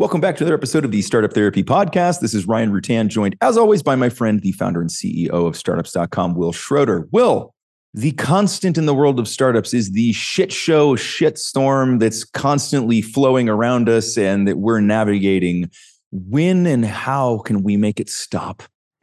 Welcome back to another episode of the Startup Therapy Podcast. This is Ryan Rutan, joined as always by my friend, the founder and CEO of startups.com, Wil Schroter. Wil, the constant in the world of startups is the shit show, shit storm that's constantly flowing around us and that we're navigating. When and how can we make it stop?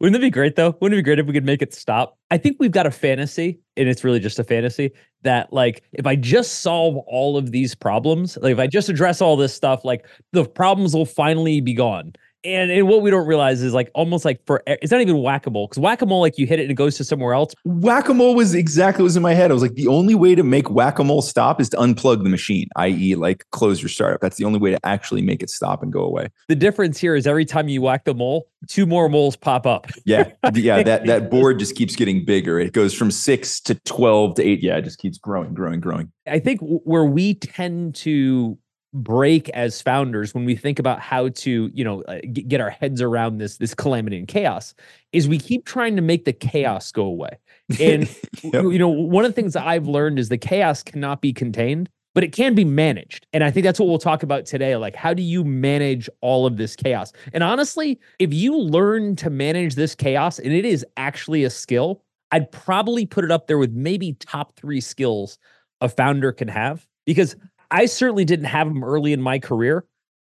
Wouldn't it be great though? Wouldn't it be great if we could make it stop? I think we've got a fantasy, and it's really just a fantasy that like if I just solve all of these problems, like if I just address all this stuff, like the problems will finally be gone. And, and what we don't realize is like almost like for it's not even whack-a-mole because whack-a-mole like you hit it and it goes to somewhere else. Whack-a-mole was exactly what was in my head. I was like the only way to make whack-a-mole stop is to unplug the machine i.e like close your startup. That's the only way to actually make it stop and go away. The difference here is every time you whack the mole two more moles pop up. Yeah. Yeah that that board just keeps getting bigger. It goes from six to 12 to eight. Yeah it just keeps growing growing growing. I think where we tend to break as founders when we think about how to you know uh, get our heads around this this calamity and chaos is we keep trying to make the chaos go away. And yep. you know one of the things i've learned is the chaos cannot be contained but it can be managed. And i think that's what we'll talk about today like how do you manage all of this chaos? And honestly if you learn to manage this chaos and it is actually a skill i'd probably put it up there with maybe top 3 skills a founder can have. Because I certainly didn't have them early in my career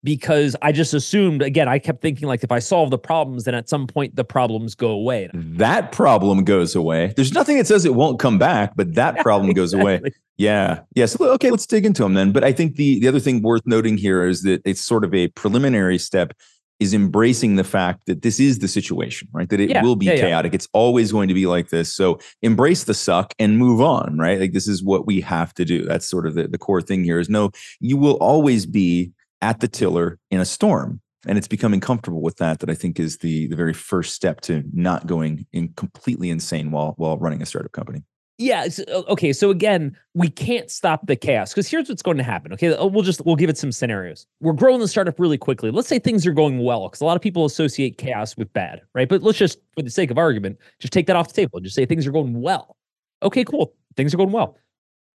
because I just assumed, again, I kept thinking like if I solve the problems, then at some point the problems go away. That problem goes away. There's nothing that says it won't come back, but that problem goes away. Yeah. Yeah. So, okay, let's dig into them then. But I think the, the other thing worth noting here is that it's sort of a preliminary step is embracing the fact that this is the situation, right? That it yeah, will be yeah, chaotic. Yeah. It's always going to be like this. So embrace the suck and move on, right? Like this is what we have to do. That's sort of the, the core thing here is no, you will always be at the tiller in a storm. And it's becoming comfortable with that that I think is the the very first step to not going in completely insane while while running a startup company. Yeah. Okay. So again, we can't stop the chaos because here's what's going to happen. Okay. Uh, we'll just we'll give it some scenarios. We're growing the startup really quickly. Let's say things are going well because a lot of people associate chaos with bad, right? But let's just, for the sake of argument, just take that off the table. Just say things are going well. Okay. Cool. Things are going well.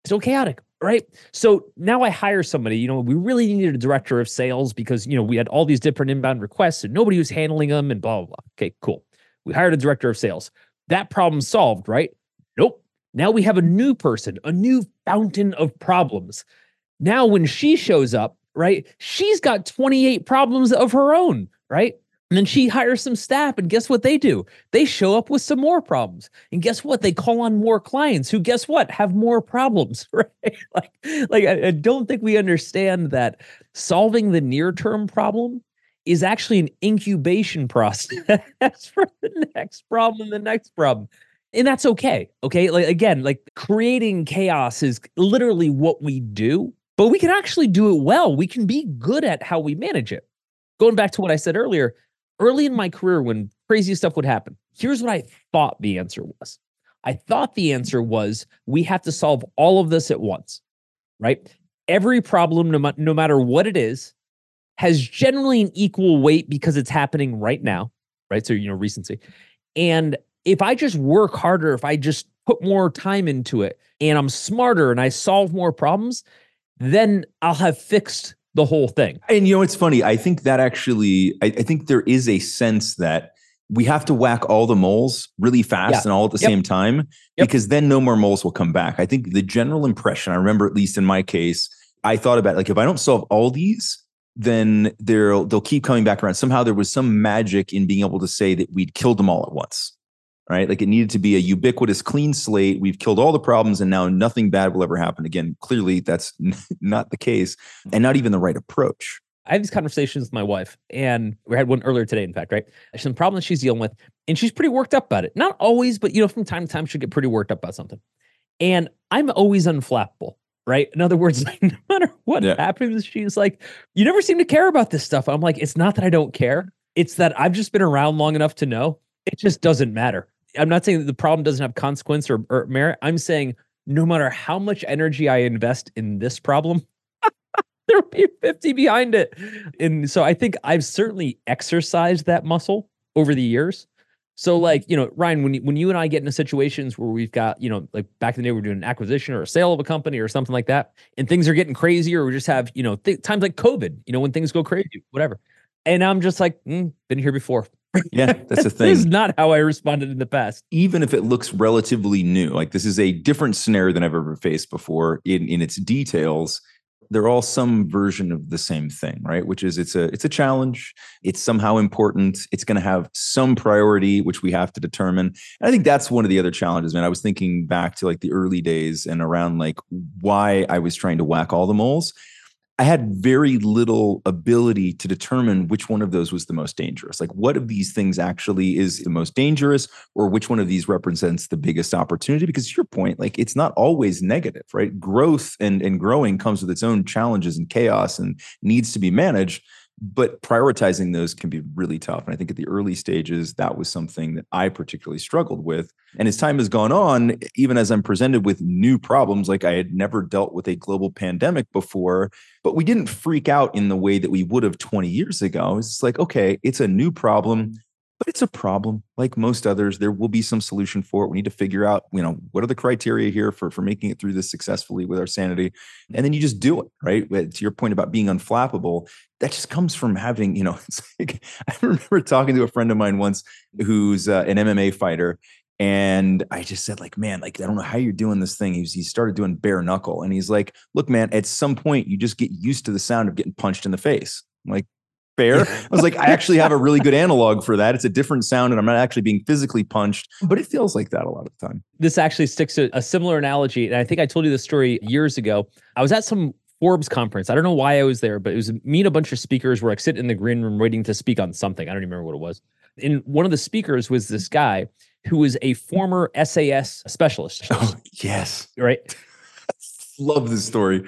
Still chaotic, right? So now I hire somebody. You know, we really needed a director of sales because you know we had all these different inbound requests and nobody was handling them and blah blah blah. Okay. Cool. We hired a director of sales. That problem solved, right? Nope now we have a new person, a new fountain of problems. Now, when she shows up, right, she's got 28 problems of her own, right? And then she hires some staff, and guess what they do? They show up with some more problems. And guess what? They call on more clients who, guess what, have more problems, right? like, like I, I don't think we understand that solving the near term problem is actually an incubation process for the next problem, the next problem and that's okay okay? Like again like creating chaos is literally what we do but we can actually do it well. We can be good at how we manage it. Going back to what i said earlier early in my career when crazy stuff would happen here's what i thought the answer was. I thought the answer was we have to solve all of this at once right? Every problem no, no matter what it is has generally an equal weight because it's happening right now right? So you know recency. And if I just work harder, if I just put more time into it and I'm smarter and I solve more problems, then I'll have fixed the whole thing. And you know, it's funny. I think that actually, I, I think there is a sense that we have to whack all the moles really fast yeah. and all at the yep. same time yep. because then no more moles will come back. I think the general impression, I remember at least in my case, I thought about like if I don't solve all these, then they'll they'll keep coming back around. Somehow there was some magic in being able to say that we'd killed them all at once right? Like it needed to be a ubiquitous clean slate. We've killed all the problems and now nothing bad will ever happen again. Clearly, that's not the case and not even the right approach. I have these conversations with my wife, and we had one earlier today, in fact, right? Some problems she's dealing with, and she's pretty worked up about it. Not always, but you know, from time to time, she'll get pretty worked up about something. And I'm always unflappable, right? In other words, like, no matter what yeah. happens, she's like, You never seem to care about this stuff. I'm like, It's not that I don't care. It's that I've just been around long enough to know it just doesn't matter. I'm not saying that the problem doesn't have consequence or, or merit. I'm saying no matter how much energy I invest in this problem, there will be 50 behind it. And so I think I've certainly exercised that muscle over the years. So like, you know, Ryan, when you, when you and I get into situations where we've got, you know, like back in the day, we're doing an acquisition or a sale of a company or something like that, and things are getting crazy, or we just have, you know, th- times like COVID, you know, when things go crazy, whatever. And I'm just like, mm, been here before. Yeah, that's the thing. this is not how I responded in the past. Even if it looks relatively new, like this is a different scenario than I've ever faced before in, in its details they're all some version of the same thing right? Which is it's a it's a challenge. It's somehow important. It's going to have some priority which we have to determine. And i think that's one of the other challenges man. I was thinking back to like the early days and around like why i was trying to whack all the moles I had very little ability to determine which one of those was the most dangerous. Like, what of these things actually is the most dangerous, or which one of these represents the biggest opportunity? Because your point, like, it's not always negative, right? Growth and, and growing comes with its own challenges and chaos and needs to be managed but prioritizing those can be really tough. And I think at the early stages, that was something that I particularly struggled with. And as time has gone on, even as I'm presented with new problems, like I had never dealt with a global pandemic before, but we didn't freak out in the way that we would have 20 years ago. It's like, okay, it's a new problem but it's a problem like most others there will be some solution for it we need to figure out you know what are the criteria here for for making it through this successfully with our sanity and then you just do it right to your point about being unflappable that just comes from having you know like, i remember talking to a friend of mine once who's uh, an mma fighter and I just said, like, man, like, I don't know how you're doing this thing. He's, he started doing bare knuckle. And he's like, look, man, at some point you just get used to the sound of getting punched in the face. I'm like, fair. I was like, I actually have a really good analog for that. It's a different sound, and I'm not actually being physically punched, but it feels like that a lot of the time. This actually sticks to a similar analogy. And I think I told you the story years ago. I was at some Forbes conference. I don't know why I was there, but it was me and a bunch of speakers were like sitting in the green room waiting to speak on something. I don't even remember what it was. And one of the speakers was this guy who was a former SAS specialist. Oh, yes. Right. Love this story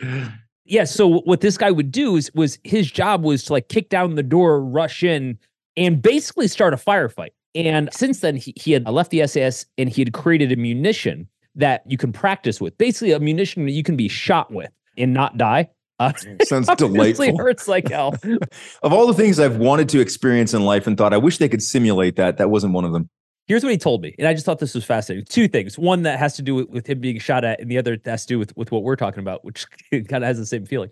yeah so what this guy would do is was his job was to like kick down the door rush in and basically start a firefight and since then he, he had left the sas and he had created a munition that you can practice with basically a munition that you can be shot with and not die uh, Sounds delightful. Hurts like hell. of all the things I've wanted to experience in life and thought I wish they could simulate that, that wasn't one of them. Here's what he told me, and I just thought this was fascinating. Two things: one that has to do with, with him being shot at, and the other has to do with with what we're talking about, which kind of has the same feeling.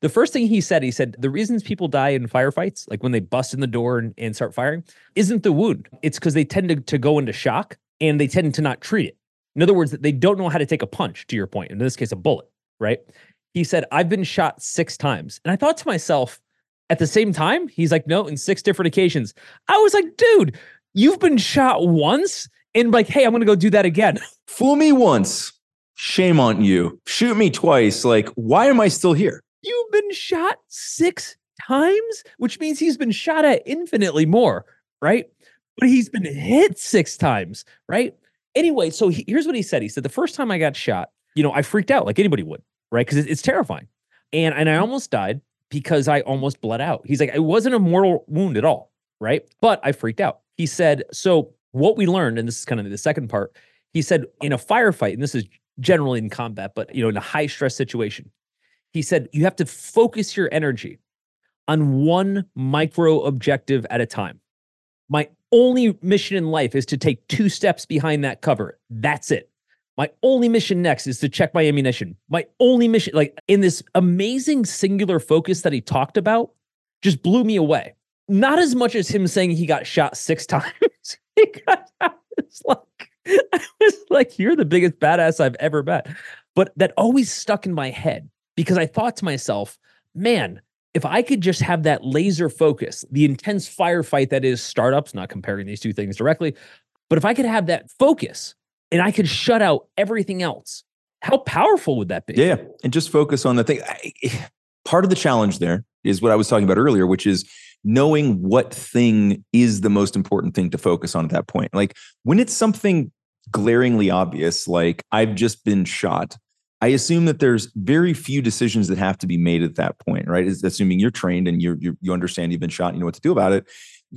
The first thing he said, he said, the reasons people die in firefights, like when they bust in the door and, and start firing, isn't the wound. It's because they tend to, to go into shock and they tend to not treat it. In other words, they don't know how to take a punch, to your point, in this case, a bullet, right? He said, I've been shot six times. And I thought to myself, at the same time, he's like, no, in six different occasions. I was like, dude, You've been shot once and like, hey, I'm gonna go do that again. Fool me once. Shame on you. Shoot me twice. Like, why am I still here? You've been shot six times, which means he's been shot at infinitely more, right? But he's been hit six times, right? Anyway, so he, here's what he said. He said, The first time I got shot, you know, I freaked out like anybody would, right? Because it's terrifying. And, and I almost died because I almost bled out. He's like, it wasn't a mortal wound at all, right? But I freaked out. He said, so what we learned, and this is kind of the second part, he said in a firefight, and this is generally in combat, but you know, in a high stress situation, he said you have to focus your energy on one micro objective at a time. My only mission in life is to take two steps behind that cover. That's it. My only mission next is to check my ammunition. My only mission, like in this amazing singular focus that he talked about, just blew me away not as much as him saying he got shot six times. he got it's like I was like, you're the biggest badass I've ever met. But that always stuck in my head because I thought to myself, man, if I could just have that laser focus, the intense firefight that is startups, not comparing these two things directly, but if I could have that focus and I could shut out everything else, how powerful would that be? Yeah. And just focus on the thing. I, part of the challenge there is what I was talking about earlier, which is knowing what thing is the most important thing to focus on at that point. Like when it's something glaringly obvious, like I've just been shot, I assume that there's very few decisions that have to be made at that point, right? Assuming you're trained and you you understand you've been shot, and you know what to do about it.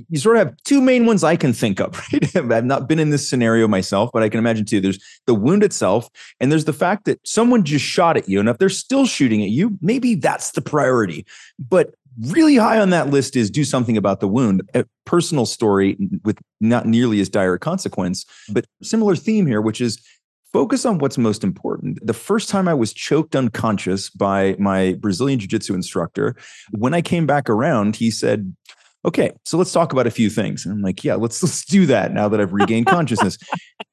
You sort of have two main ones I can think of, right? I've not been in this scenario myself, but I can imagine too. There's the wound itself, and there's the fact that someone just shot at you. And if they're still shooting at you, maybe that's the priority. But really high on that list is do something about the wound. A personal story with not nearly as dire a consequence, but similar theme here, which is focus on what's most important. The first time I was choked unconscious by my Brazilian Jiu Jitsu instructor, when I came back around, he said, Okay, so let's talk about a few things. And I'm like, yeah, let's let's do that now that I've regained consciousness.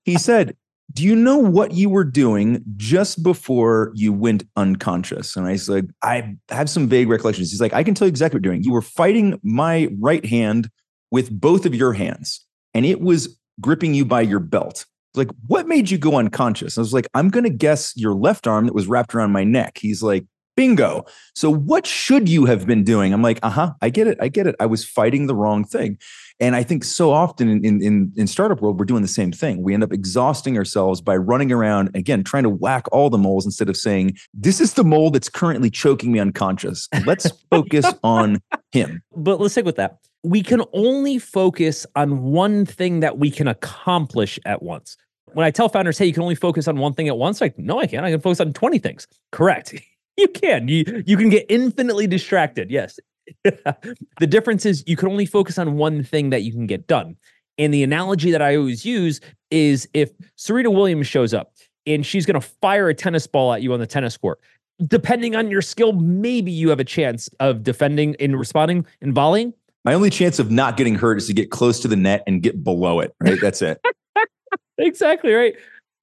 he said, do you know what you were doing just before you went unconscious? And I said, I have some vague recollections. He's like, I can tell you exactly what you're doing. You were fighting my right hand with both of your hands, and it was gripping you by your belt like, what made you go unconscious? I was like, I'm going to guess your left arm that was wrapped around my neck. He's like, bingo. So what should you have been doing? I'm like, uh huh, I get it. I get it. I was fighting the wrong thing. And I think so often in, in, in startup world, we're doing the same thing. We end up exhausting ourselves by running around, again, trying to whack all the moles instead of saying, this is the mole that's currently choking me unconscious. Let's focus on him. But let's stick with that we can only focus on one thing that we can accomplish at once. When I tell founders, hey, you can only focus on one thing at once, like, no, I can't. I can focus on 20 things. Correct. you can. You you can get infinitely distracted. Yes. The difference is you can only focus on one thing that you can get done. And the analogy that I always use is if Serena Williams shows up and she's going to fire a tennis ball at you on the tennis court, depending on your skill, maybe you have a chance of defending and responding and volleying. My only chance of not getting hurt is to get close to the net and get below it. Right. That's it. exactly right.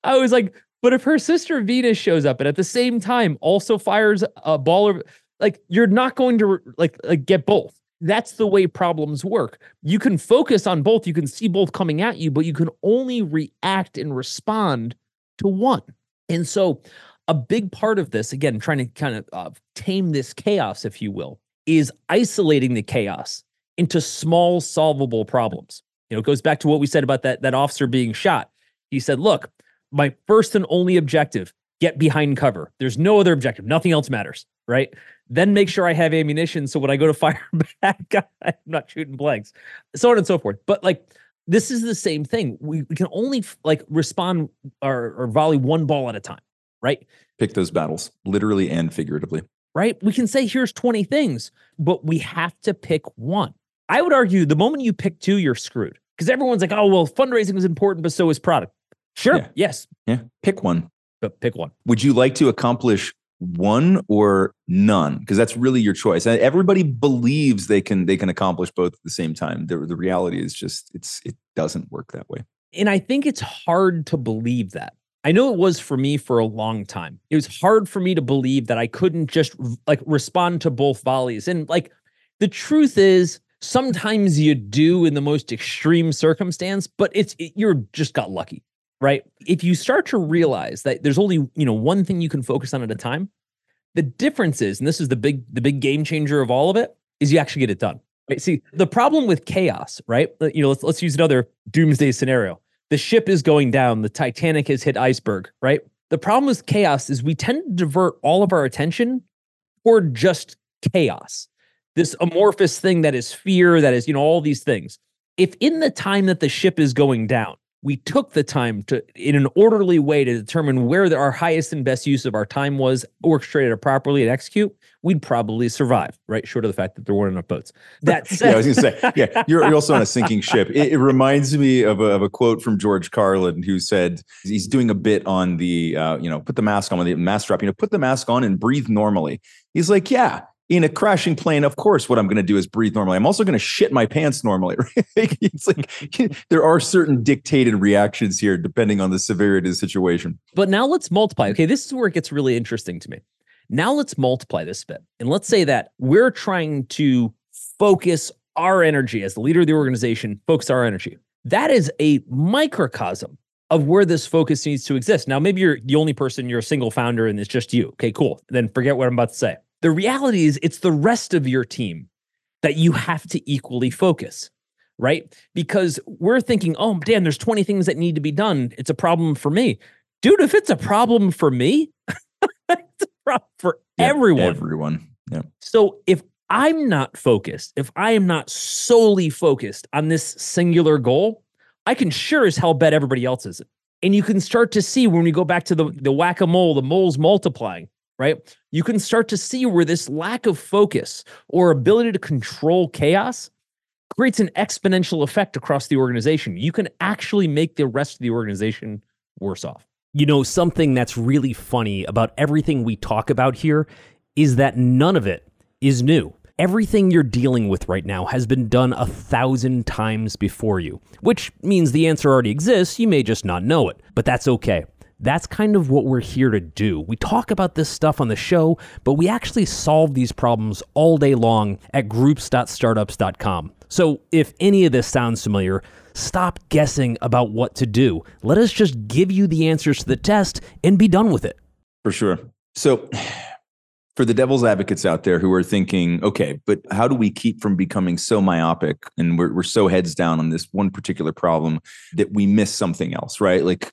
I was like, but if her sister Venus shows up and at the same time also fires a ball, of, like you're not going to like, like get both. That's the way problems work. You can focus on both. You can see both coming at you, but you can only react and respond to one. And so, a big part of this, again, trying to kind of uh, tame this chaos, if you will, is isolating the chaos into small solvable problems. You know, it goes back to what we said about that that officer being shot. He said, "Look, my first and only objective, get behind cover. There's no other objective. Nothing else matters, right? Then make sure I have ammunition so when I go to fire back, I'm not shooting blanks. So on and so forth. But like this is the same thing. We, we can only like respond or, or volley one ball at a time, right? Pick those battles, literally and figuratively. Right? We can say here's 20 things, but we have to pick one. I would argue the moment you pick two, you're screwed because everyone's like, oh, well, fundraising is important, but so is product. Sure. Yeah. Yes. Yeah. Pick one. But pick one. Would you like to accomplish one or none? Because that's really your choice. Everybody believes they can they can accomplish both at the same time. The, the reality is just it's it doesn't work that way. And I think it's hard to believe that. I know it was for me for a long time. It was hard for me to believe that I couldn't just like respond to both volleys. And like the truth is, sometimes you do in the most extreme circumstance, but it's it, you're just got lucky, right? If you start to realize that there's only you know one thing you can focus on at a time, the difference is, and this is the big the big game changer of all of it, is you actually get it done. Right? See, the problem with chaos, right? You know, let's let's use another doomsday scenario. The ship is going down. The Titanic has hit iceberg, right? The problem with chaos is we tend to divert all of our attention toward just chaos this amorphous thing that is fear, that is, you know, all these things. If in the time that the ship is going down, we took the time to, in an orderly way, to determine where our highest and best use of our time was, orchestrated it properly, and execute, we'd probably survive, right? Short of the fact that there weren't enough boats. That's yeah, I was to say, yeah, you're, you're, also on a sinking ship. It, it reminds me of a, of a, quote from George Carlin, who said he's doing a bit on the, uh, you know, put the mask on, the mask drop, you know, put the mask on and breathe normally. He's like, yeah, in a crashing plane, of course, what I'm going to do is breathe normally. I'm also going to shit my pants normally. It's like there are certain dictated reactions here depending on the severity of the situation. But now let's multiply. Okay, this is where it gets really interesting to me. Now let's multiply this bit. And let's say that we're trying to focus our energy as the leader of the organization, focus our energy. That is a microcosm of where this focus needs to exist. Now, maybe you're the only person, you're a single founder, and it's just you. Okay, cool. Then forget what I'm about to say. The reality is, it's the rest of your team that you have to equally focus, right? Because we're thinking, oh, Dan, there's 20 things that need to be done. It's a problem for me. Dude, if it's a problem for me, it's a problem for everyone. Everyone. Yeah. So if I'm not focused, if I am not solely focused on this singular goal, I can sure as hell bet everybody else isn't. And you can start to see when we go back to the, the whack a mole, the moles multiplying right? You can start to see where this lack of focus or ability to control chaos creates an exponential effect across the organization. You can actually make the rest of the organization worse off. You know, something that's really funny about everything we talk about here is that none of it is new. Everything you're dealing with right now has been done a thousand times before you, which means the answer already exists. You may just not know it, but that's okay. That's kind of what we're here to do. We talk about this stuff on the show, but we actually solve these problems all day long at groups.startups.com. So if any of this sounds familiar, stop guessing about what to do. Let us just give you the answers to the test and be done with it. For sure. So, for the devil's advocates out there who are thinking, okay, but how do we keep from becoming so myopic and we're, we're so heads down on this one particular problem that we miss something else, right? Like,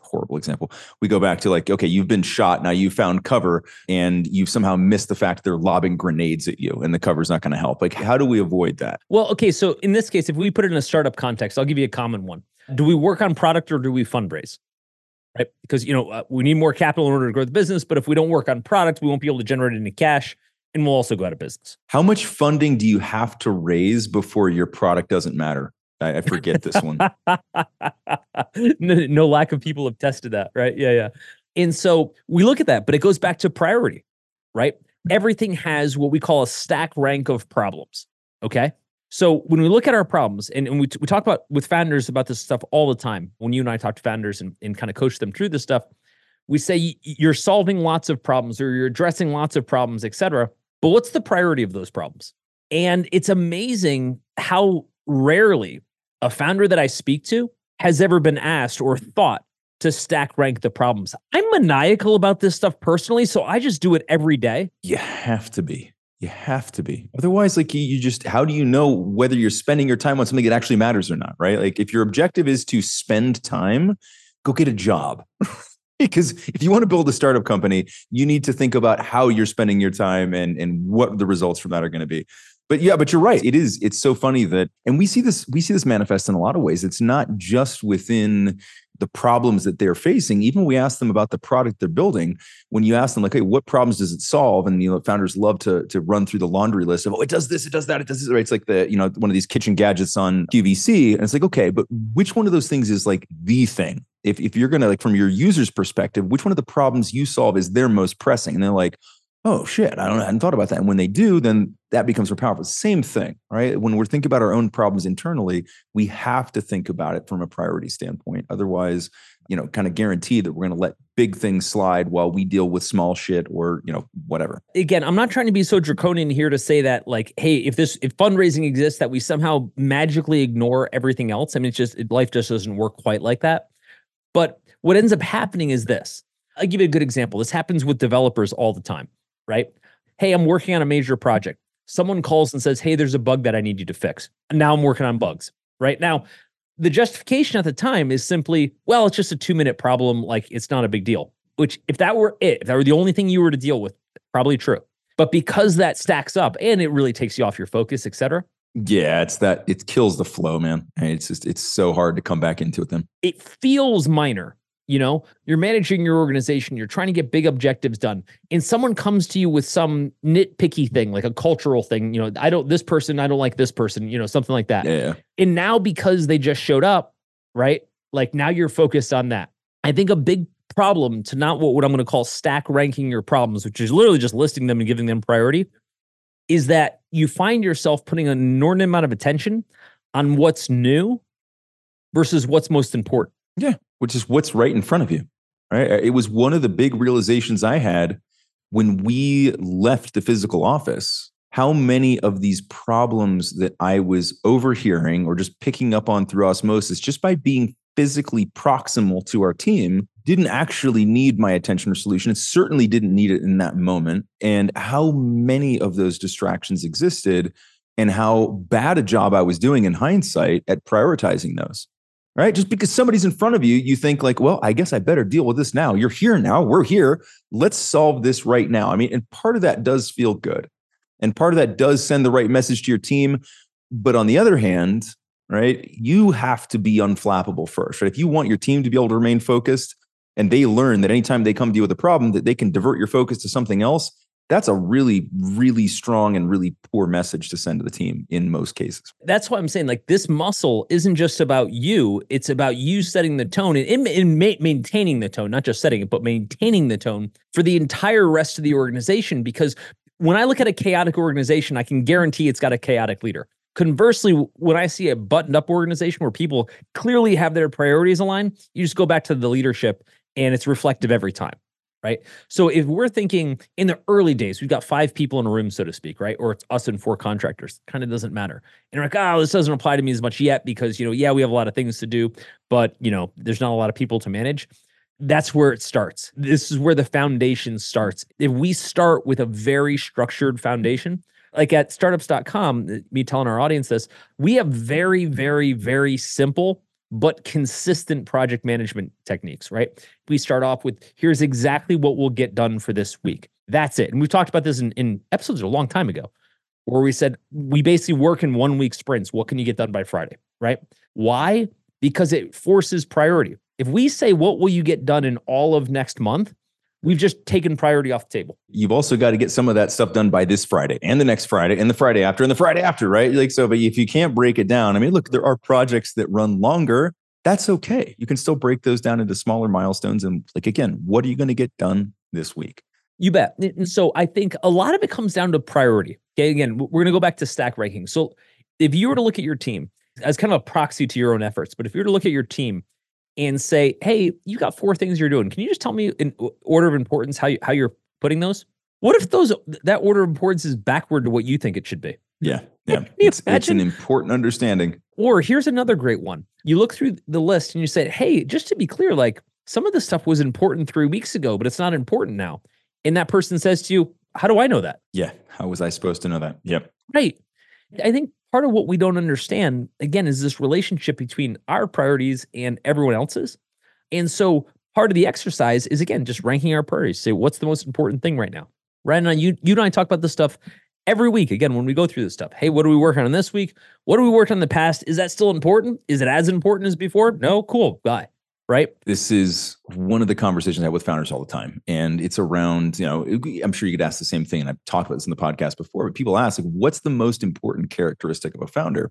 horrible example. We go back to like, okay, you've been shot. Now you found cover and you've somehow missed the fact they're lobbing grenades at you and the cover's not going to help. Like, how do we avoid that? Well, okay. So in this case, if we put it in a startup context, I'll give you a common one. Do we work on product or do we fundraise? Right. Because, you know, uh, we need more capital in order to grow the business. But if we don't work on product, we won't be able to generate any cash and we'll also go out of business. How much funding do you have to raise before your product doesn't matter? I, I forget this one. no, no lack of people have tested that, right? Yeah, yeah. And so we look at that, but it goes back to priority, right? Everything has what we call a stack rank of problems. Okay. So when we look at our problems, and, and we, we talk about with founders about this stuff all the time, when you and I talk to founders and, and kind of coach them through this stuff, we say you're solving lots of problems or you're addressing lots of problems, et cetera. But what's the priority of those problems? And it's amazing how rarely a founder that I speak to has ever been asked or thought to stack rank the problems. I'm maniacal about this stuff personally, so I just do it every day. You have to be. You have to be. Otherwise, like you just, how do you know whether you're spending your time on something that actually matters or not? Right. Like if your objective is to spend time, go get a job. because if you want to build a startup company, you need to think about how you're spending your time and, and what the results from that are going to be but yeah but you're right. It is it's so funny that and we see this we see this manifest in a lot of ways. It's not just within the problems that they're facing. Even we ask them about the product they're building when you ask them like hey what problems does it solve? And you know founders love to to run through the laundry list of oh it does this it does that it does this right? It's like the you know one of these kitchen gadgets on qvc and it's like okay but which one of those things is like the thing? If, if you're gonna like from your user's perspective which one of the problems you solve is their most pressing? And they're like oh shit, I don't I hadn't thought about that. And when they do, then that becomes more powerful. Same thing, right? When we're thinking about our own problems internally, we have to think about it from a priority standpoint. Otherwise, you know, kind of guarantee that we're going to let big things slide while we deal with small shit or, you know, whatever. Again, I'm not trying to be so draconian here to say that like, hey, if this if fundraising exists that we somehow magically ignore everything else. I mean, it's just life just doesn't work quite like that. But what ends up happening is this. I'll give you a good example. This happens with developers all the time right? Hey, I'm working on a major project. Someone calls and says, Hey, there's a bug that I need you to fix. And now I'm working on bugs, right? Now, the justification at the time is simply, well, it's just a two minute problem. Like it's not a big deal. Which, if that were it, if that were the only thing you were to deal with, probably true. But because that stacks up and it really takes you off your focus, et cetera. Yeah, it's that it kills the flow, man. It's just it's so hard to come back into it then. It feels minor, you know you're managing your organization you're trying to get big objectives done and someone comes to you with some nitpicky thing like a cultural thing you know i don't this person i don't like this person you know something like that. Yeah. And now because they just showed up right like now you're focused on that. I think a big problem to not what, what i'm going to call stack ranking your problems which is literally just listing them and giving them priority is that you find yourself putting an inordinate amount of attention on what's new versus what's most important. Yeah which is what's right in front of you. Right. Uh, it was one of the big realizations I had when we left the physical office. How many of these problems that I was overhearing or just picking up on through osmosis, just by being physically proximal to our team, didn't actually need my attention or solution. It certainly didn't need it in that moment. And how many of those distractions existed and how bad a job I was doing in hindsight at prioritizing those right? Just because somebody's in front of you, you think like, well, I guess I better deal with this now. You're here now. We're here. Let's solve this right now. I mean, and part of that does feel good. And part of that does send the right message to your team. But on the other hand, right, you have to be unflappable first, right? If you want your team to be able to remain focused, and they learn that anytime they come to you with a problem that they can divert your focus to something else that's a really really strong and really poor message to send to the team in most cases. That's why i'm saying like this muscle isn't just about you it's about you setting the tone and ma- maintaining the tone not just setting it but maintaining the tone for the entire rest of the organization because when i look at a chaotic organization i can guarantee it's got a chaotic leader. Conversely, when I see a buttoned up organization where people clearly have their priorities aligned, you just go back to the leadership and it's reflective every time right? So if we're thinking in the early days, we've got five people in a room, so to speak, right? Or it's us and four contractors, kind of doesn't matter. And like, oh, this doesn't apply to me as much yet because, you know, yeah, we have a lot of things to do, but, you know, there's not a lot of people to manage. That's where it starts. This is where the foundation starts. If we start with a very structured foundation, like at startups.com, me telling our audience this, we have very, very, very simple but consistent project management techniques, right? We start off with here's exactly what we'll get done for this week. That's it. And we've talked about this in, in episodes a long time ago, where we said we basically work in one week sprints. What can you get done by Friday, right? Why? Because it forces priority. If we say, what will you get done in all of next month? We've just taken priority off the table. You've also got to get some of that stuff done by this Friday and the next Friday and the Friday after and the Friday after, right? Like so, but if you can't break it down, I mean, look, there are projects that run longer. That's okay. You can still break those down into smaller milestones. And like again, what are you going to get done this week? You bet. And so I think a lot of it comes down to priority. Okay. Again, we're going to go back to stack ranking. So if you were to look at your team as kind of a proxy to your own efforts, but if you were to look at your team and say, "Hey, you got four things you're doing. Can you just tell me in order of importance how you how you're putting those?" What if those that order of importance is backward to what you think it should be? Yeah, yeah, it's, it's an important understanding. Or here's another great one. You look through the list and you say, "Hey, just to be clear, like some of this stuff was important three weeks ago, but it's not important now." And that person says to you, "How do I know that?" Yeah, how was I supposed to know that? Yep. Right. I think part of what we don't understand again is this relationship between our priorities and everyone else's. And so part of the exercise is again just ranking our priorities. Say what's the most important thing right now? Right now you you and i talk about this stuff every week. Again when we go through this stuff hey what are we working on this week? What do we work on in the past? Is that still important? Is it as important as before? No? Cool. Guy right? This is one of the conversations I have with founders all the time. And it's around, you know, I'm sure you could ask the same thing. And I've talked about this in the podcast before, but people ask, like, what's the most important characteristic of a founder?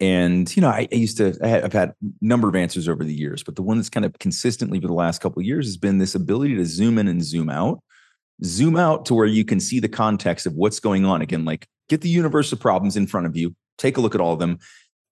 And, you know, I, I used to, I have had a number of answers over the years, but the one that's kind of consistently for the last couple of years has been this ability to zoom in and zoom out. Zoom out to where you can see the context of what's going on. Again, like get the universe of problems in front of you, take a look at all of them,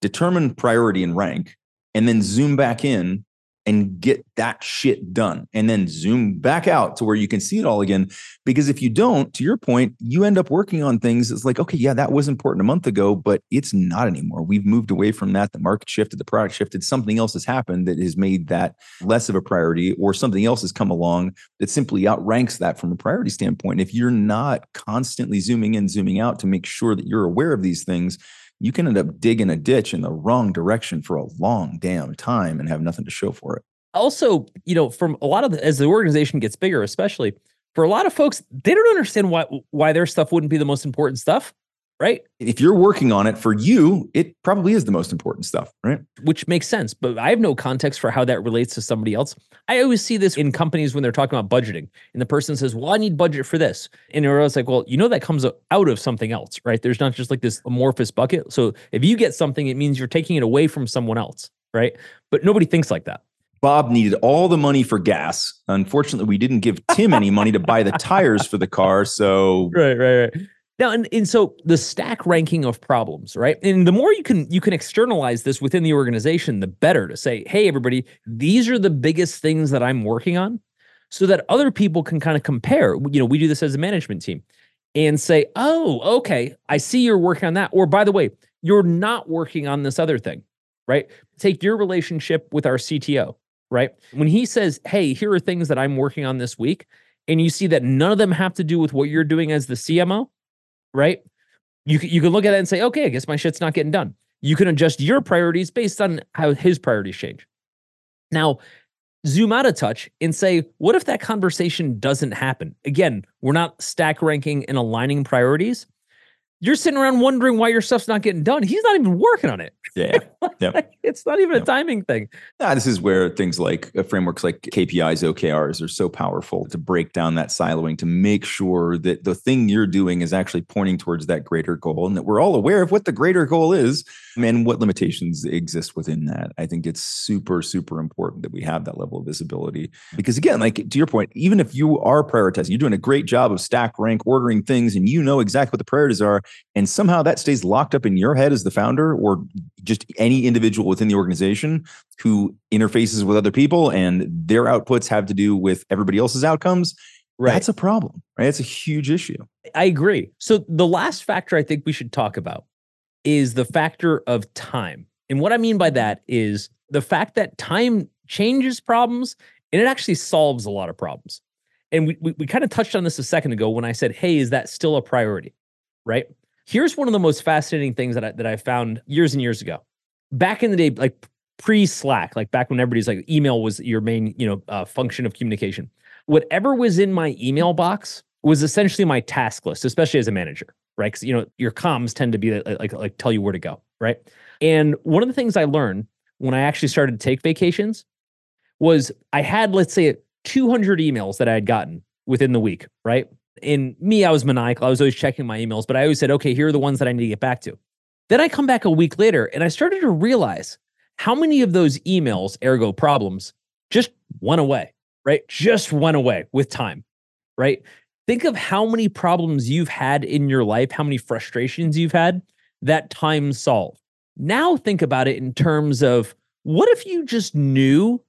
determine priority and rank, and then zoom back in and get that shit done and then zoom back out to where you can see it all again. Because if you don't to your point you end up working on things. It's like okay yeah that was important a month ago but it's not anymore. We've moved away from that. The market shifted the product shifted. Something else has happened that has made that less of a priority or something else has come along that simply outranks that from a priority standpoint. If you're not constantly zooming in zooming out to make sure that you're aware of these things you can end up digging a ditch in the wrong direction for a long damn time and have nothing to show for it. Also, you know, from a lot of the, as the organization gets bigger, especially for a lot of folks, they don't understand why why their stuff wouldn't be the most important stuff right? If you're working on it for you, it probably is the most important stuff, right? Which makes sense, but I have no context for how that relates to somebody else. I always see this in companies when they're talking about budgeting, and the person says, "Well, I need budget for this," and you're always like, "Well, you know that comes out of something else, right? There's not just like this amorphous bucket. So if you get something, it means you're taking it away from someone else, right? But nobody thinks like that." Bob needed all the money for gas. Unfortunately, we didn't give Tim any money to buy the tires for the car. So right, right, right. Now, and, and so the stack ranking of problems, right? And the more you can you can externalize this within the organization, the better to say, hey, everybody, these are the biggest things that I'm working on, so that other people can kind of compare. You know, we do this as a management team and say, oh, okay, I see you're working on that. Or by the way, you're not working on this other thing, right? Take your relationship with our CTO, right? When he says, hey, here are things that I'm working on this week, and you see that none of them have to do with what you're doing as the CMO, right? You you can look at it and say, okay, I guess my shit's not getting done. You can adjust your priorities based on how his priorities change. Now, zoom out a touch and say, what if that conversation doesn't happen? Again, we're not stack ranking and aligning priorities. You're sitting around wondering why your stuff's not getting done. He's not even working on it. Yeah. Yep. it's not even a timing thing. Ah, this is where things like uh, frameworks like KPIs, OKRs are so powerful to break down that siloing to make sure that the thing you're doing is actually pointing towards that greater goal and that we're all aware of what the greater goal is and what limitations exist within that. I think it's super, super important that we have that level of visibility. Because again, like to your point, even if you are prioritizing, you're doing a great job of stack rank ordering things and you know exactly what the priorities are, and somehow that stays locked up in your head as the founder or just any individual within the organization who interfaces with other people and their outputs have to do with everybody else's outcomes right that's a problem right it's a huge issue I agree. So the last factor I think we should talk about is the factor of time. And what I mean by that is the fact that time changes problems and it actually solves a lot of problems. And we, we, we kind of touched on this a second ago when I said, hey, is that still a priority? Right? Here's one of the most fascinating things that I, that I found years and years ago. Back in the day, like pre Slack, like back when everybody's like email was your main, you know, uh, function of communication. Whatever was in my email box was essentially my task list, especially as a manager, right? Because you know your comms tend to be like, like like tell you where to go, right? And one of the things I learned when I actually started to take vacations was I had let's say 200 emails that I had gotten within the week, right? And me, I was maniacal. I was always checking my emails, but I always said, okay, here are the ones that I need to get back to. Then I come back a week later and I started to realize how many of those emails, ergo problems, just went away, right? Just went away with time, right? Think of how many problems you've had in your life, how many frustrations you've had that time solved. Now think about it in terms of what if you just knew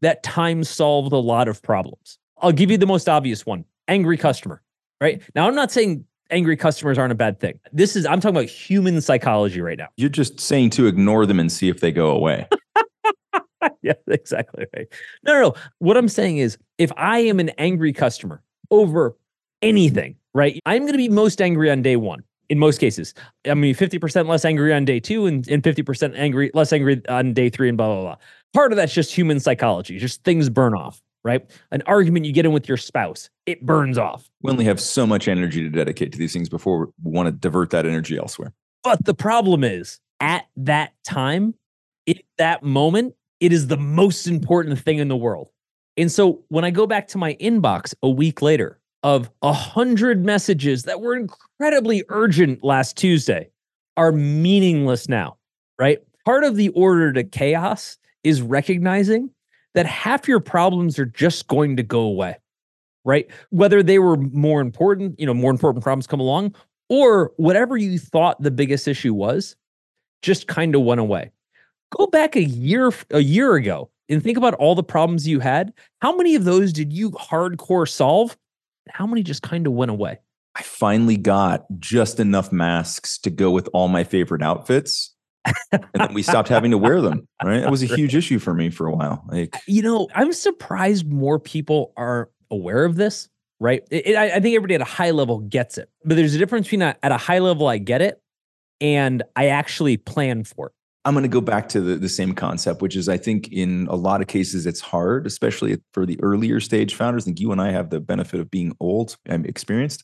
that time solved a lot of problems? I'll give you the most obvious one angry customer, right? Now, I'm not saying angry customers aren't a bad thing. This is, I'm talking about human psychology right now. you're just saying to ignore them and see if they go away yeah, exactly right. No, no, no. What I'm saying is if I am an angry customer over anything, right? I'm going to be most angry on day one in most cases. I mean, 50% less angry on day two and, and 50% angry, less angry on day three and blah, blah, blah. Part of that's just human psychology, just things burn off, right? An argument you get in with your spouse, it burns off. we only have so much energy to dedicate to these things before we want to divert that energy elsewhere But the problem is at that time, in that moment, it is the most important thing in the world. And so when I go back to my inbox a week later of a hundred messages that were incredibly urgent last Tuesday are meaningless now, right? Part of the order to chaos is recognizing that half your problems are just going to go away, right? Whether they were more important, you know, more important problems come along, or whatever you thought the biggest issue was just kind of went away. Go back a year a year ago and think about all the problems you had. How many of those did you hardcore solve? How many just kind of went away? I finally got just enough masks to go with all my favorite outfits and then we stopped having to wear them right that was a huge issue for me for a while like you know i'm surprised more people are aware of this right It- it- I, I think everybody at a high level gets it but there's a difference between a, at a high level i get it and i actually plan for it I'm going to go back to the, the same concept, which is I think in a lot of cases it's hard, especially for the earlier stage founders. I think you and I have the benefit of being old and experienced.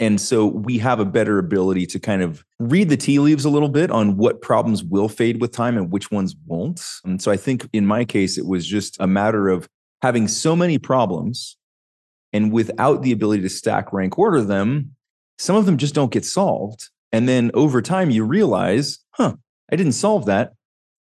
And so we have a better ability to kind of read the tea leaves a little bit on what problems will fade with time and which ones won't. And so I think in my case, it was just a matter of having so many problems and without the ability to stack rank order them, some of them just don't get solved. And then over time, you realize, huh, I didn't solve that,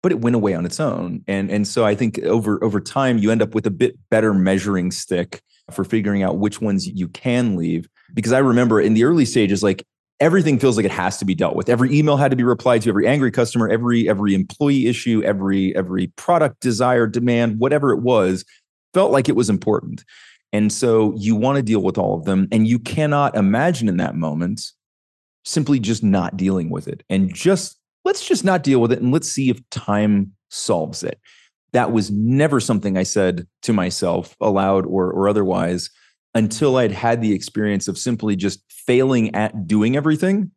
but it went away on its own. And and so I think over over time you end up with a bit better measuring stick for figuring out which ones you can leave. Because I remember in the early stages, like everything feels like it has to be dealt with. Every email had to be replied to, every angry customer, every every employee issue, every every product desire, demand, whatever it was, felt like it was important. And so you want to deal with all of them. And you cannot imagine in that moment simply just not dealing with it and just let's just not deal with it and let's see if time solves it. That was never something I said to myself aloud or, or otherwise until I'd had the experience of simply just failing at doing everything,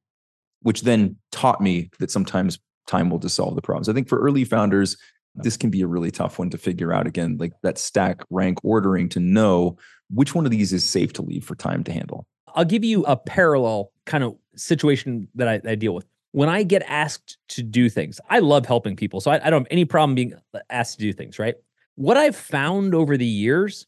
which then taught me that sometimes time will just solve the problems. I think for early founders, this can be a really tough one to figure out again, like that stack rank ordering to know which one of these is safe to leave for time to handle. I'll give you a parallel kind of situation that I, I deal with. When I get asked to do things, I love helping people. So I, I don't have any problem being asked to do things, right? What I've found over the years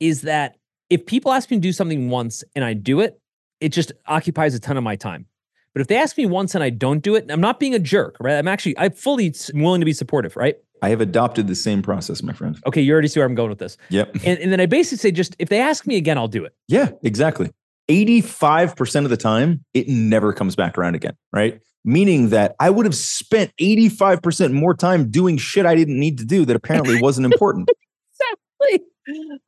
is that if people ask me to do something once and I do it, it just occupies a ton of my time. But if they ask me once and I don't do it, I'm not being a jerk, right? I'm actually I'm fully willing to be supportive, right? I have adopted the same process, my friend. Okay, you already see where I'm going with this. Yep. And, and then I basically say, just if they ask me again, I'll do it. Yeah, exactly. 85% of the time, it never comes back around again, right? Meaning that I would have spent 85% more time doing shit I didn't need to do that apparently wasn't important. exactly.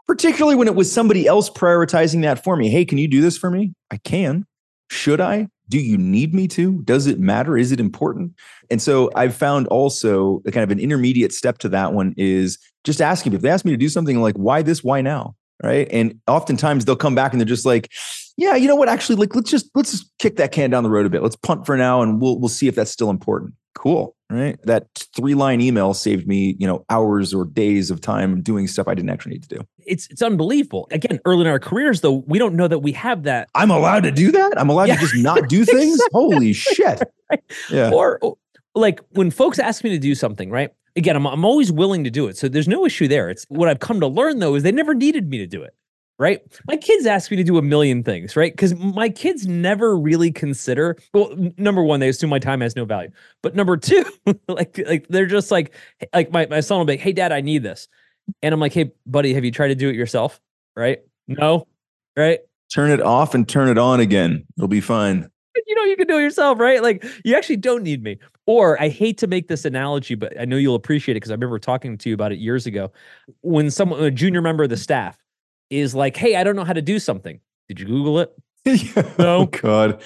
Particularly when it was somebody else prioritizing that for me. Hey, can you do this for me? I can. Should I? Do you need me to? Does it matter? Is it important? And so I've found also a kind of an intermediate step to that one is just asking if they ask me to do something like, why this? Why now? Right. And oftentimes they'll come back and they're just like, yeah, you know what? Actually, like let's just let's just kick that can down the road a bit. Let's punt for now and we'll we'll see if that's still important. Cool. Right. That three line email saved me, you know, hours or days of time doing stuff I didn't actually need to do. It's it's unbelievable. Again, early in our careers, though, we don't know that we have that. I'm allowed to do that. I'm allowed yeah. to just not do things. Holy shit. Right. Yeah. Or, or like when folks ask me to do something, right? Again, I'm I'm always willing to do it. So there's no issue there. It's what I've come to learn though is they never needed me to do it right? My kids ask me to do a million things, right? Because my kids never really consider. Well, number one, they assume my time has no value. But number two, like like they're just like like my, my son will be like, hey dad, I need this. And I'm like, hey, buddy, have you tried to do it yourself? Right? No, right? Turn it off and turn it on again. It'll be fine. You know, you can do it yourself, right? Like you actually don't need me. Or I hate to make this analogy, but I know you'll appreciate it because I remember talking to you about it years ago. When someone, a junior member of the staff, is like, hey, I don't know how to do something. Did you Google it? Oh, no. Oh, God.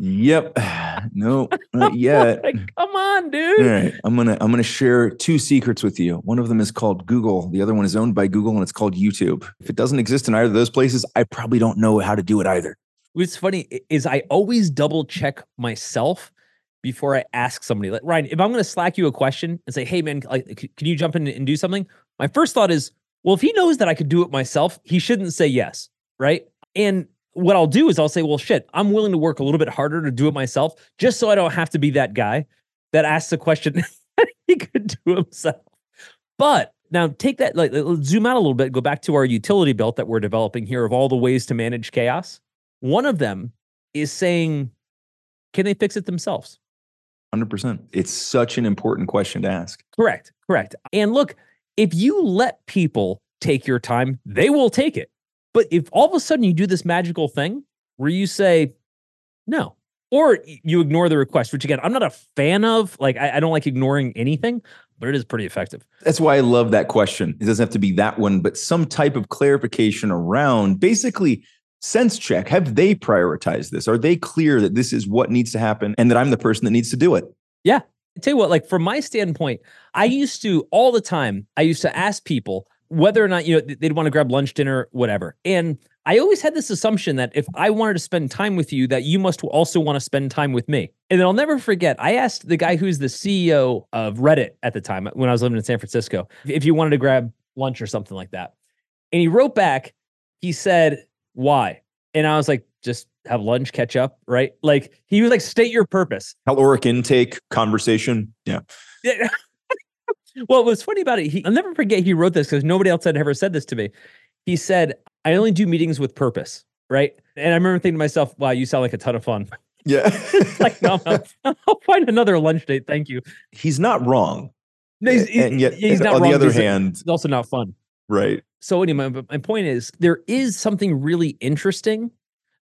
yep. No, not yet. like, come on, dude. All right. I'm gonna I'm gonna share two secrets with you. One of them is called Google. The other one is owned by Google and it's called YouTube. If it doesn't exist in either of those places, I probably don't know how to do it either. What's funny is I always double check myself before I ask somebody. Like Ryan, if I'm gonna slack you a question and say, hey man, like, can you jump in and do something? My first thought is, well, if he knows that I could do it myself, he shouldn't say yes, right? And what I'll do is I'll say, well, shit, I'm willing to work a little bit harder to do it myself, just so I don't have to be that guy that asks a question he could do himself. But now take that, like, zoom out a little bit, go back to our utility belt that we're developing here of all the ways to manage chaos. One of them is saying, can they fix it themselves? 100%. It's such an important question to ask. Correct. Correct. And look, if you let people take your time, they will take it. But if all of a sudden you do this magical thing where you say, no, or you ignore the request, which again, I'm not a fan of. Like, I, I, don't like ignoring anything, but it is pretty effective. That's why I love that question. It doesn't have to be that one, but some type of clarification around basically sense check. Have they prioritized this? Are they clear that this is what needs to happen and that I'm the person that needs to do it? Yeah. I tell you what, like from my standpoint, I used to all the time, I used to ask people whether or not, you know, they'd want to grab lunch, dinner, whatever. And I always had this assumption that if I wanted to spend time with you, that you must also want to spend time with me. And then I'll never forget, I asked the guy who's the CEO of Reddit at the time when I was living in San Francisco if you wanted to grab lunch or something like that. And he wrote back, he said, Why? And I was like, just have lunch, catch up, right? Like he was like, state your purpose. Caloric intake conversation. Yeah. Yeah. well, what's funny about it, he, I'll never forget he wrote this because nobody else had ever said this to me. He said, I only do meetings with purpose, right? And I remember thinking to myself, wow, you sound like a ton of fun. Yeah. like, no, no, I'll find another lunch date. Thank you. He's not wrong. No, he's, he's, and yet, he's not on wrong, the other hand, it's also not fun. Right. So anyway, my point is there is something really interesting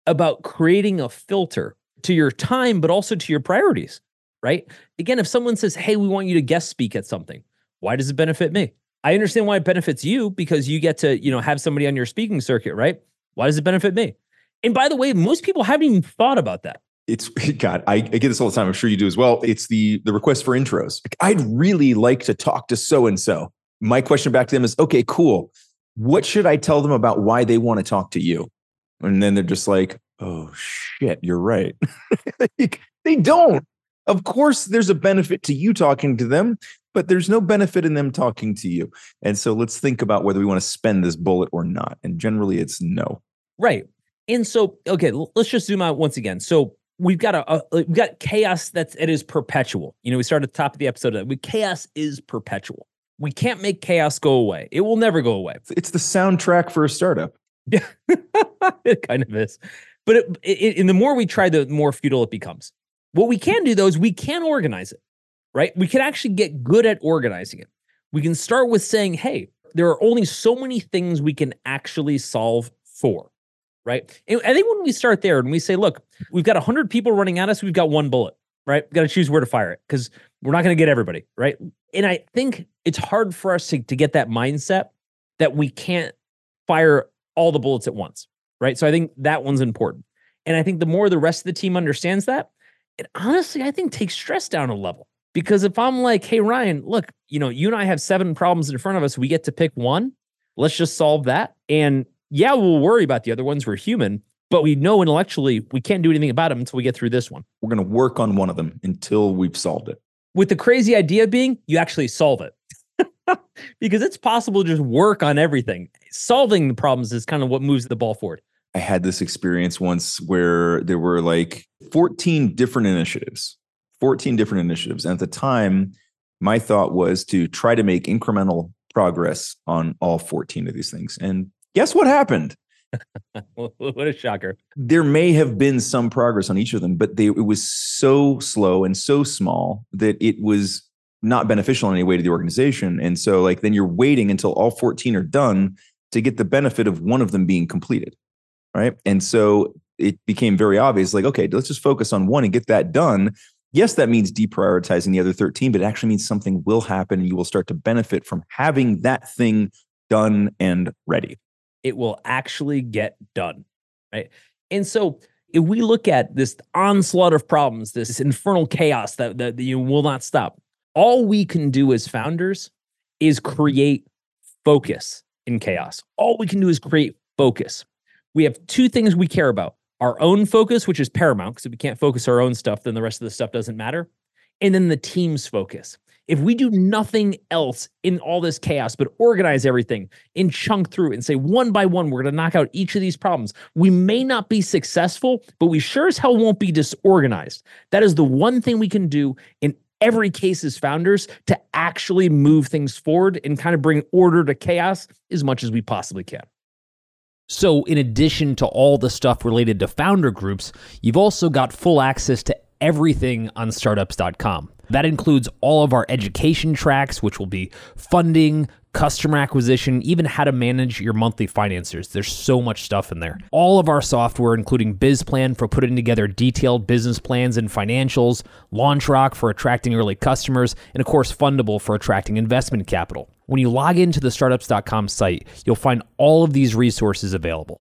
about creating a filter to your time, but also to your priorities, right? Again, if someone says, Hey, we want you to guest speak at something, why does it benefit me? I understand why it benefits you because you get to, you know, have somebody on your speaking circuit, right? Why does it benefit me? And by the way, most people haven't even thought about that. It's God, I, I get this all the time. I'm sure you do as well. It's the the request for intros. Like, I'd really like to talk to so and so. My question back to them is, okay, cool. What should I tell them about why they want to talk to you? And then they're just like, oh shit, you're right. they don't. Of course, there's a benefit to you talking to them, but there's no benefit in them talking to you. And so let's think about whether we want to spend this bullet or not. And generally, it's no. Right. And so, okay, let's just zoom out once again. So we've got a, a we've got chaos that's it is perpetual. You know, we started at the top of the episode. Uh, we chaos is perpetual. We can't make chaos go away. It will never go away. It's the soundtrack for a startup. Yeah, it kind of is. But it, it, and the more we try, the more futile it becomes. What we can do though is we can organize it, right? We can actually get good at organizing it. We can start with saying, hey, there are only so many things we can actually solve for, right? And I think when we start there and we say, look, we've got 100 people running at us, we've got one bullet, right? We've got to choose where to fire it because we're not going to get everybody, right? And I think it's hard for us to, to get that mindset that we can't fire all the bullets at once, right? So I think that one's important. And I think the more the rest of the team understands that, it honestly, I think takes stress down a level. Because if I'm like, hey, Ryan, look, you know, you and I have seven problems in front of us. We get to pick one. Let's just solve that. And yeah, we'll worry about the other ones. We're human, but we know intellectually we can't do anything about them until we get through this one. We're going to work on one of them until we've solved it. With the crazy idea being you actually solve it. because it's possible to just work on everything. Solving the problems is kind of what moves the ball forward. I had this experience once where there were like 14 different initiatives, 14 different initiatives. And at the time, my thought was to try to make incremental progress on all 14 of these things. And guess what happened? what a shocker. There may have been some progress on each of them, but they, it was so slow and so small that it was not beneficial in any way to the organization. And so, like, then you're waiting until all 14 are done to get the benefit of one of them being completed. Right. And so it became very obvious like, okay, let's just focus on one and get that done. Yes, that means deprioritizing the other 13, but it actually means something will happen and you will start to benefit from having that thing done and ready. It will actually get done. Right. And so, if we look at this onslaught of problems, this infernal chaos that, that you will not stop, all we can do as founders is create focus in chaos. All we can do is create focus. We have two things we care about our own focus, which is paramount, because if we can't focus our own stuff, then the rest of the stuff doesn't matter. And then the team's focus. If we do nothing else in all this chaos, but organize everything and chunk through and say one by one, we're going to knock out each of these problems, we may not be successful, but we sure as hell won't be disorganized. That is the one thing we can do in every case as founders to actually move things forward and kind of bring order to chaos as much as we possibly can. So, in addition to all the stuff related to founder groups, you've also got full access to everything on startups.com. That includes all of our education tracks, which will be funding, customer acquisition, even how to manage your monthly financiers. There's so much stuff in there. All of our software, including BizPlan for putting together detailed business plans and financials, LaunchRock for attracting early customers, and of course, Fundable for attracting investment capital. When you log into the startups.com site, you'll find all of these resources available.